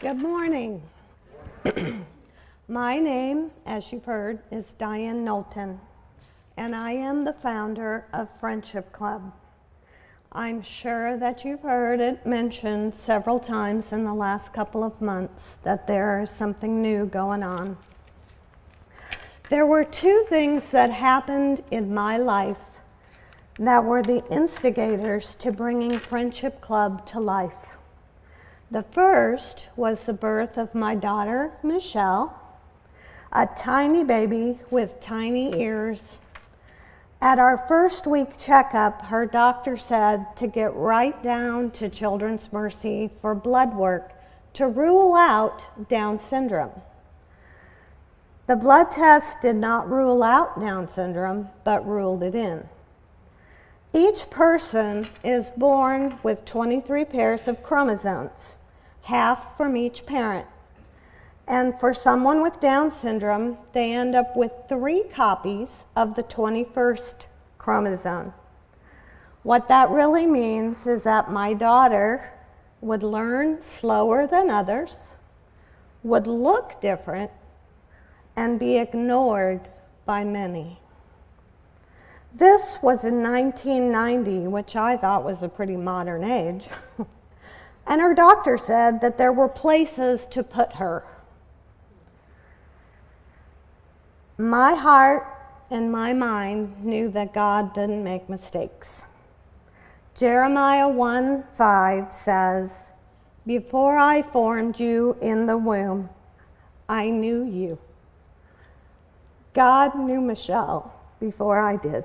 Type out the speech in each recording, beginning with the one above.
Good morning. My name, as you've heard, is Diane Knowlton, and I am the founder of Friendship Club. I'm sure that you've heard it mentioned several times in the last couple of months that there is something new going on. There were two things that happened in my life that were the instigators to bringing Friendship Club to life. The first was the birth of my daughter, Michelle, a tiny baby with tiny ears. At our first week checkup, her doctor said to get right down to Children's Mercy for blood work to rule out Down syndrome. The blood test did not rule out Down syndrome, but ruled it in. Each person is born with 23 pairs of chromosomes, half from each parent. And for someone with Down syndrome, they end up with three copies of the 21st chromosome. What that really means is that my daughter would learn slower than others, would look different, and be ignored by many. This was in 1990, which I thought was a pretty modern age. and her doctor said that there were places to put her. My heart and my mind knew that God didn't make mistakes. Jeremiah 1 5 says, Before I formed you in the womb, I knew you. God knew Michelle before I did.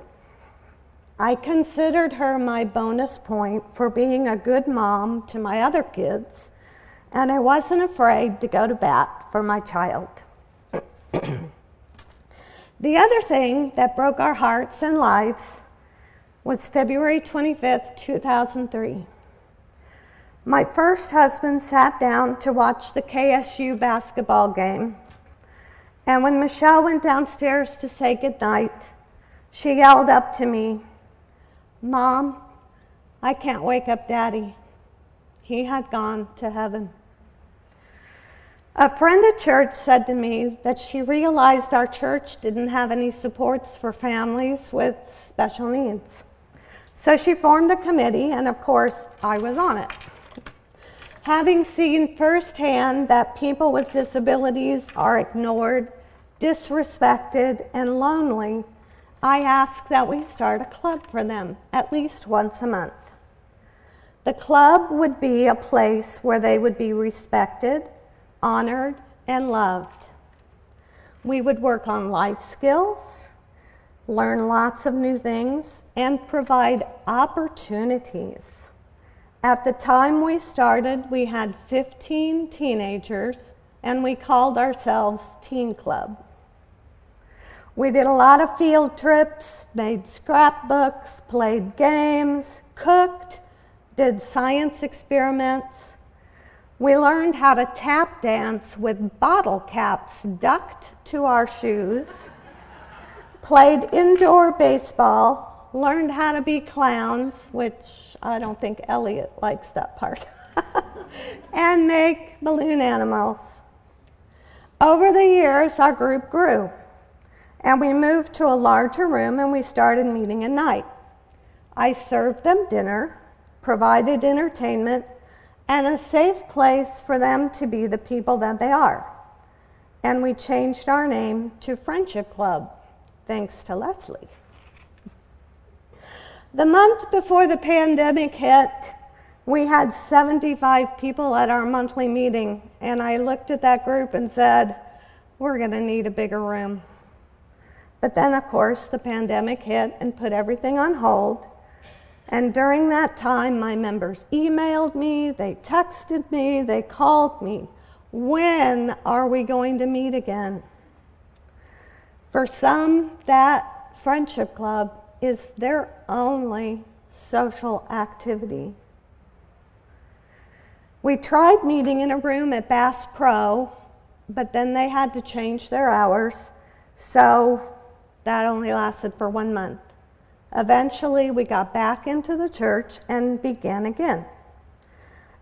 I considered her my bonus point for being a good mom to my other kids, and I wasn't afraid to go to bat for my child. the other thing that broke our hearts and lives was February 25th, 2003. My first husband sat down to watch the KSU basketball game and when Michelle went downstairs to say goodnight, she yelled up to me, Mom, I can't wake up Daddy. He had gone to heaven. A friend at church said to me that she realized our church didn't have any supports for families with special needs. So she formed a committee, and of course, I was on it. Having seen firsthand that people with disabilities are ignored, disrespected, and lonely, I ask that we start a club for them at least once a month. The club would be a place where they would be respected, honored, and loved. We would work on life skills, learn lots of new things, and provide opportunities at the time we started, we had 15 teenagers, and we called ourselves Teen Club. We did a lot of field trips, made scrapbooks, played games, cooked, did science experiments. We learned how to tap dance with bottle caps ducked to our shoes, played indoor baseball, learned how to be clowns, which I don't think Elliot likes that part, and make balloon animals. Over the years, our group grew, and we moved to a larger room and we started meeting at night. I served them dinner, provided entertainment, and a safe place for them to be the people that they are. And we changed our name to Friendship Club, thanks to Leslie. The month before the pandemic hit, we had 75 people at our monthly meeting, and I looked at that group and said, We're going to need a bigger room. But then, of course, the pandemic hit and put everything on hold. And during that time, my members emailed me, they texted me, they called me. When are we going to meet again? For some, that friendship club is their only social activity. We tried meeting in a room at Bass Pro, but then they had to change their hours, so that only lasted for one month. Eventually, we got back into the church and began again.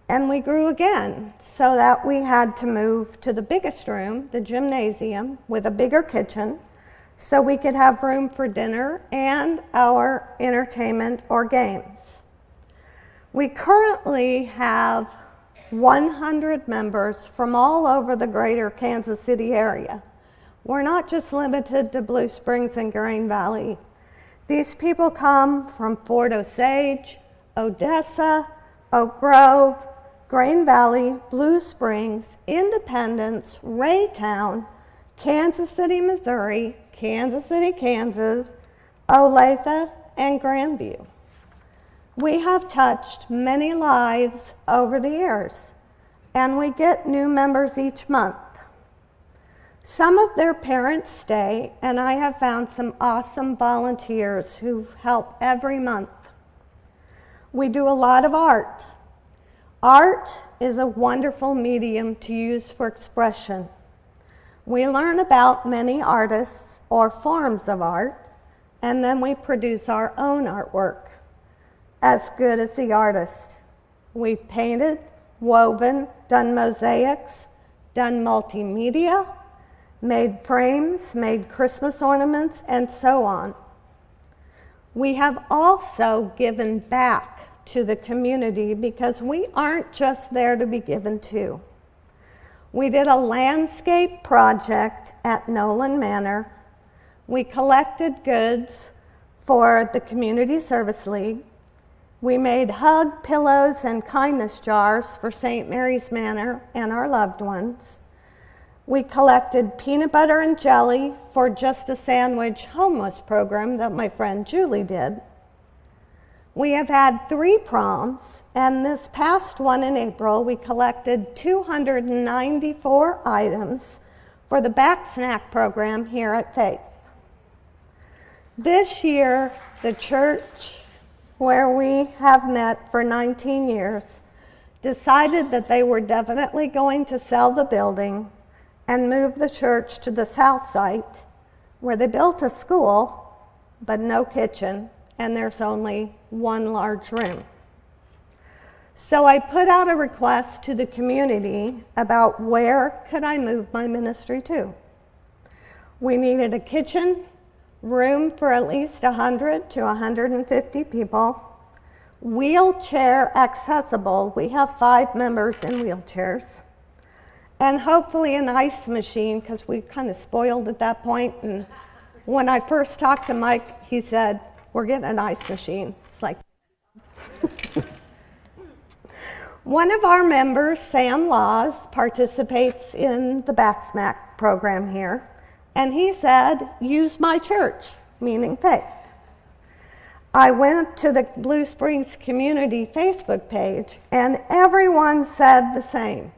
and we grew again so that we had to move to the biggest room, the gymnasium, with a bigger kitchen so we could have room for dinner and our entertainment or games. We currently have 100 members from all over the greater Kansas City area. We're not just limited to Blue Springs and Green Valley. These people come from Fort Osage, Odessa, Oak Grove, Green Valley, Blue Springs, Independence, Raytown, Kansas City, Missouri, Kansas City, Kansas, Olathe, and Grandview. We have touched many lives over the years, and we get new members each month. Some of their parents stay, and I have found some awesome volunteers who help every month. We do a lot of art. Art is a wonderful medium to use for expression. We learn about many artists or forms of art, and then we produce our own artwork as good as the artist. We've painted, woven, done mosaics, done multimedia, made frames, made Christmas ornaments, and so on. We have also given back to the community because we aren't just there to be given to. We did a landscape project at Nolan Manor. We collected goods for the Community Service League. We made hug pillows and kindness jars for St. Mary's Manor and our loved ones. We collected peanut butter and jelly for Just a Sandwich homeless program that my friend Julie did. We have had three proms, and this past one in April, we collected 294 items for the back snack program here at Faith. This year, the church where we have met for 19 years decided that they were definitely going to sell the building and moved the church to the south site where they built a school but no kitchen and there's only one large room. So I put out a request to the community about where could I move my ministry to. We needed a kitchen, room for at least 100 to 150 people, wheelchair accessible. We have five members in wheelchairs and hopefully an ice machine because we kind of spoiled at that point. And when I first talked to Mike, he said, We're getting an ice machine. It's like, one of our members, Sam Laws, participates in the back snack program here, and he said, Use my church, meaning faith. I went to the Blue Springs Community Facebook page, and everyone said the same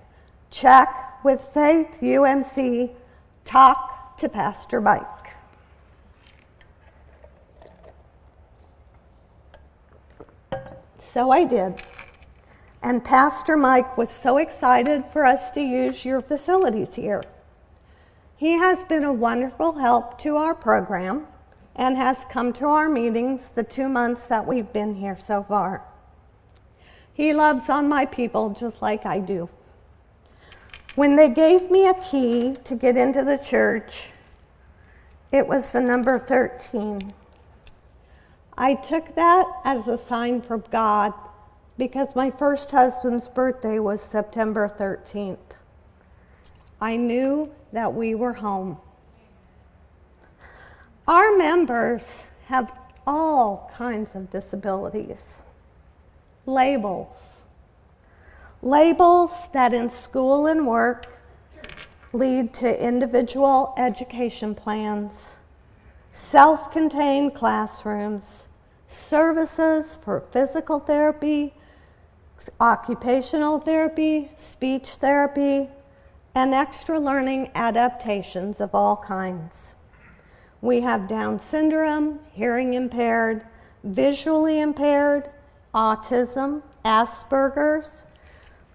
check with Faith UMC Talk to Pastor Mike. So I did. And Pastor Mike was so excited for us to use your facilities here. He has been a wonderful help to our program and has come to our meetings the two months that we've been here so far. He loves on my people just like I do. When they gave me a key to get into the church, it was the number 13. I took that as a sign from God because my first husband's birthday was September 13th. I knew that we were home. Our members have all kinds of disabilities, labels, Labels that in school and work lead to individual education plans, self contained classrooms, services for physical therapy, occupational therapy, speech therapy, and extra learning adaptations of all kinds. We have Down syndrome, hearing impaired, visually impaired, autism, Asperger's,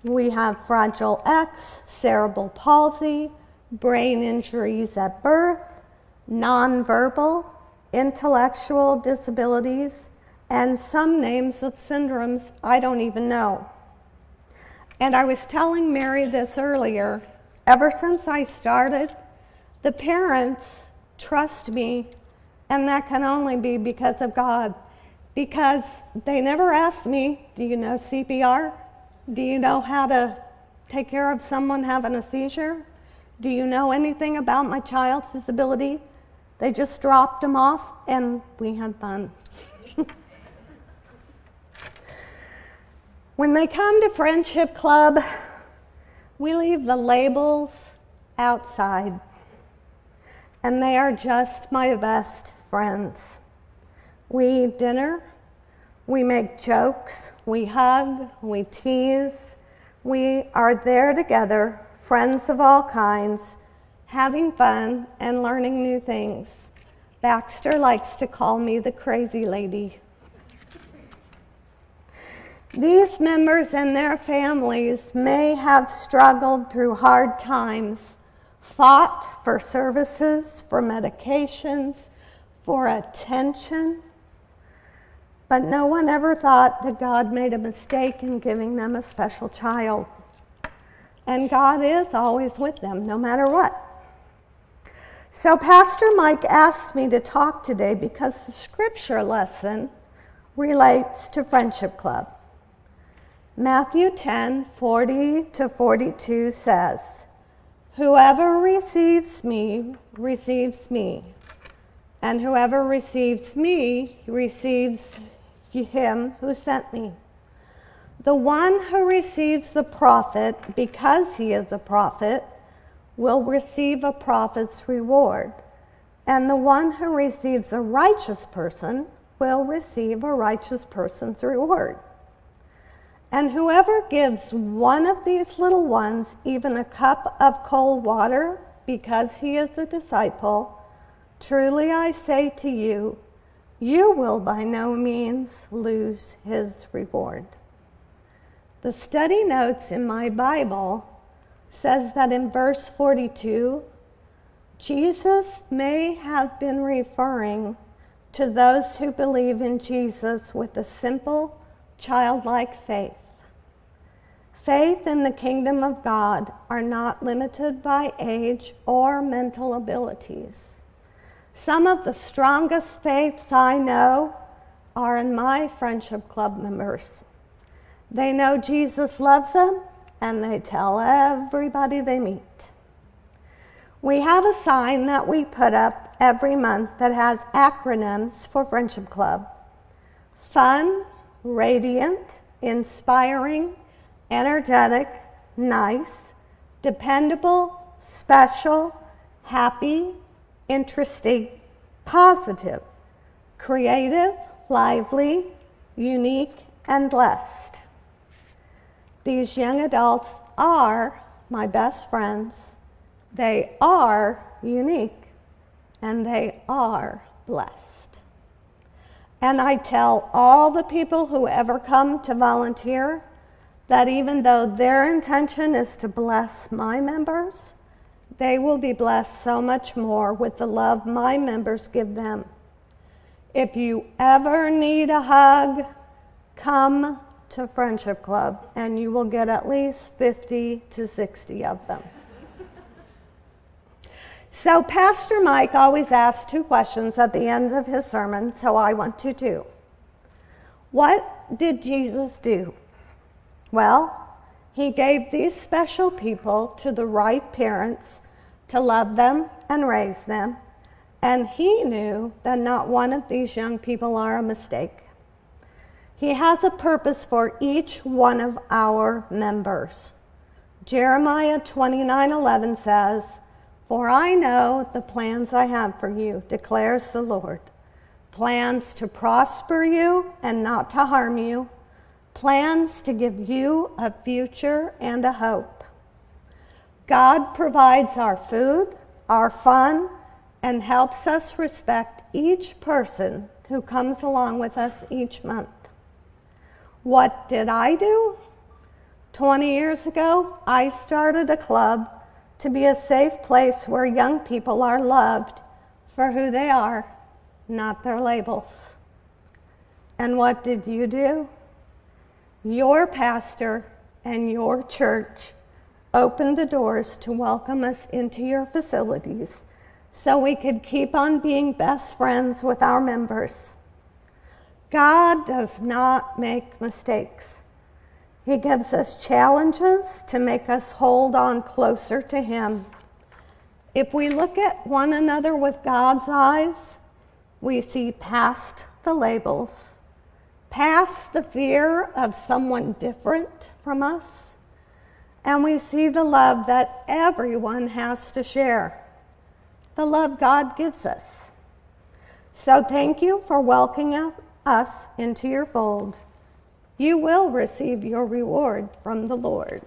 we have Fragile X, cerebral palsy, brain injuries at birth, nonverbal, intellectual disabilities, and some names of syndromes I don't even know. And I was telling Mary this earlier. Ever since I started, the parents trust me, and that can only be because of God. Because they never asked me, Do you know CPR? Do you know how to take care of someone having a seizure? Do you know anything about my child's disability? They just dropped them off, and we had fun. when they come to Friendship Club, we leave the labels outside, and they are just my best friends. We eat dinner, we make jokes, we hug, we tease, we are there together, friends of all kinds, having fun and learning new things. Baxter likes to call me the crazy lady. These members and their families may have struggled through hard times, fought for services, for medications, for attention, but no one ever thought that God made a mistake in giving them a special child. And God is always with them, no matter what. So, Pastor Mike asked me to talk today because the scripture lesson relates to Friendship Club. Matthew 10 40 to 42 says, Whoever receives me receives me, and whoever receives me receives him who sent me. The one who receives the prophet because he is a prophet will receive a prophet's reward, and the one who receives a righteous person will receive a righteous person's reward. And whoever gives one of these little ones even a cup of cold water because he is a disciple, truly I say to you, you will by no means lose his reward. The study notes in my Bible says that in verse 42, Jesus may have been referring to those who believe in Jesus with a simple, childlike faith. Faith in the kingdom of God are not limited by age or mental abilities. Some of the strongest faiths I know are in my friendship club members. They know Jesus loves them and they tell everybody they meet. We have a sign that we put up every month that has acronyms for Friendship Club fun, radiant, inspiring, energetic, nice, dependable, special, happy, interesting, positive, creative, lively, unique, and blessed. These young adults are my best friends. They are unique and they are blessed. And I tell all the people who ever come to volunteer that even though their intention is to bless my members, they will be blessed so much more with the love my members give them. If you ever need a hug, come to Friendship Club and you will get at least 50 to 60 of them. so, Pastor Mike always asks two questions at the end of his sermon, so I want to too. What did Jesus do? Well, he gave these special people to the right parents to love them and raise them. And he knew that not one of these young people are a mistake. He has a purpose for each one of our members. Jeremiah 29:11 says, "For I know the plans I have for you," declares the Lord. Plans to prosper you and not to harm you, plans to give you a future and a hope. God provides our food, our fun, and helps us respect each person who comes along with us each month. What did I do? 20 years ago, I started a club to be a safe place where young people are loved for who they are, not their labels. And what did you do? Your pastor and your church opened the doors to welcome us into your facilities so we could keep on being best friends with our members. God does not make mistakes. He gives us challenges to make us hold on closer to Him. If we look at one another with God's eyes, we see past the labels, past the fear of someone different from us, and we see the love that everyone has to share, the love God gives us. So thank you for welcoming us into your fold. You will receive your reward from the Lord.